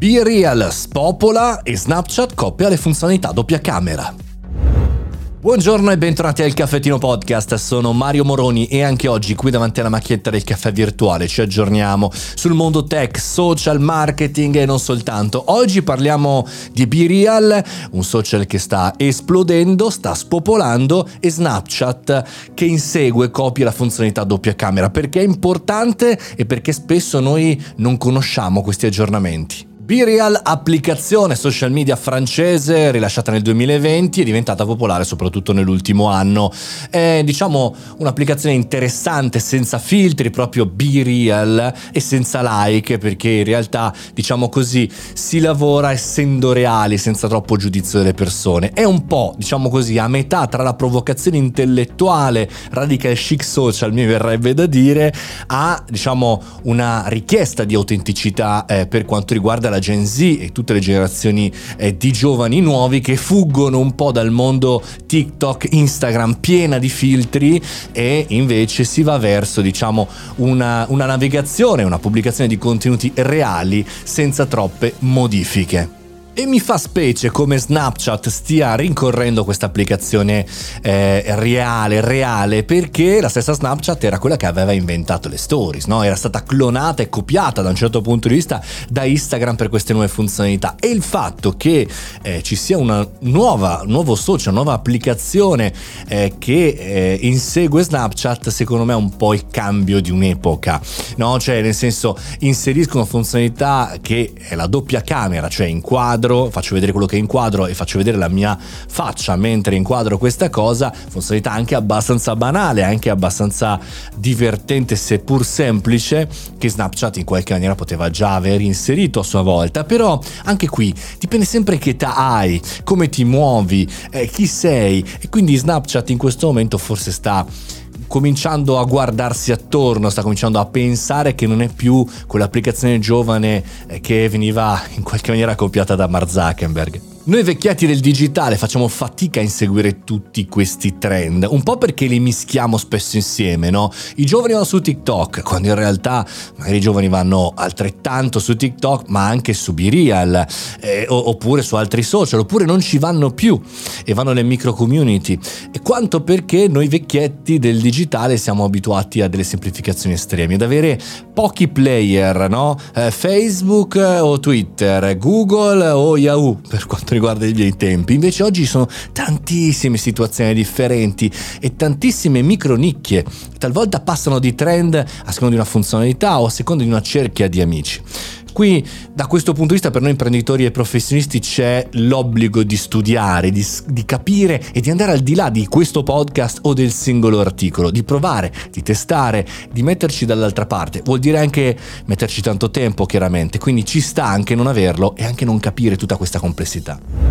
Be Real spopola e Snapchat copia le funzionalità doppia camera. Buongiorno e bentornati al Caffettino Podcast, sono Mario Moroni e anche oggi qui davanti alla macchietta del caffè virtuale ci aggiorniamo sul mondo tech, social, marketing e non soltanto. Oggi parliamo di BeReal, un social che sta esplodendo, sta spopolando e Snapchat che insegue copia la funzionalità doppia camera. Perché è importante e perché spesso noi non conosciamo questi aggiornamenti. BeReal, applicazione social media francese rilasciata nel 2020, è diventata popolare soprattutto nell'ultimo anno. È diciamo un'applicazione interessante senza filtri, proprio BeReal e senza like, perché in realtà diciamo così si lavora essendo reali, senza troppo giudizio delle persone. È un po', diciamo così, a metà tra la provocazione intellettuale, radical chic social, mi verrebbe da dire, a diciamo una richiesta di autenticità eh, per quanto riguarda la Gen Z e tutte le generazioni eh, di giovani nuovi che fuggono un po' dal mondo TikTok, Instagram piena di filtri e invece si va verso diciamo una, una navigazione, una pubblicazione di contenuti reali senza troppe modifiche. E mi fa specie come Snapchat stia rincorrendo questa applicazione eh, reale, reale, perché la stessa Snapchat era quella che aveva inventato le stories, no? Era stata clonata e copiata da un certo punto di vista da Instagram per queste nuove funzionalità. E il fatto che eh, ci sia una nuova, nuovo social, nuova applicazione eh, che eh, insegue Snapchat, secondo me è un po' il cambio di un'epoca, no? Cioè, nel senso, inseriscono funzionalità che è la doppia camera, cioè inquadro inquadro, faccio vedere quello che inquadro e faccio vedere la mia faccia mentre inquadro questa cosa, funzionalità anche abbastanza banale, anche abbastanza divertente seppur semplice che Snapchat in qualche maniera poteva già aver inserito a sua volta, però anche qui dipende sempre che età hai, come ti muovi, eh, chi sei. E quindi Snapchat in questo momento forse sta cominciando a guardarsi attorno, sta cominciando a pensare che non è più quell'applicazione giovane eh, che veniva in qualche maniera copiata da Mark Zuckerberg. Noi vecchietti del digitale facciamo fatica a inseguire tutti questi trend, un po' perché li mischiamo spesso insieme, no? I giovani vanno su TikTok, quando in realtà magari i giovani vanno altrettanto su TikTok, ma anche su BeReal, eh, oppure su altri social, oppure non ci vanno più e vanno nelle micro community. E quanto perché noi vecchietti del digitale siamo abituati a delle semplificazioni estreme, ad avere pochi player, no? Eh, Facebook o Twitter, Google o Yahoo, per quanto quanto riguarda i miei tempi. Invece oggi ci sono tantissime situazioni differenti e tantissime micro nicchie. Talvolta passano di trend a seconda di una funzionalità o a seconda di una cerchia di amici. Qui da questo punto di vista per noi imprenditori e professionisti c'è l'obbligo di studiare, di, di, capire e di andare al di là di questo podcast o del singolo articolo, di provare, di testare, di metterci dall'altra parte. Vuol dire anche metterci tanto tempo chiaramente, quindi ci sta anche non averlo e anche non capire tutta questa complessità.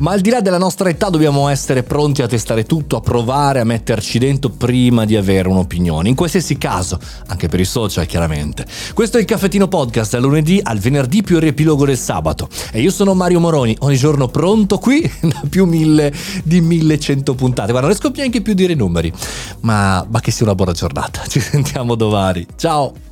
Ma al di là della nostra età dobbiamo essere pronti a testare tutto, a provare, a metterci dentro prima di avere un'opinione. In qualsiasi caso, anche per i social chiaramente. Questo è il Caffettino Podcast, dal lunedì al venerdì più il riepilogo del sabato. E io sono Mario Moroni, ogni giorno pronto qui da più mille di 1100 puntate. Guarda, non riesco neanche più a dire i numeri. Ma, ma che sia una buona giornata. Ci sentiamo domani. Ciao!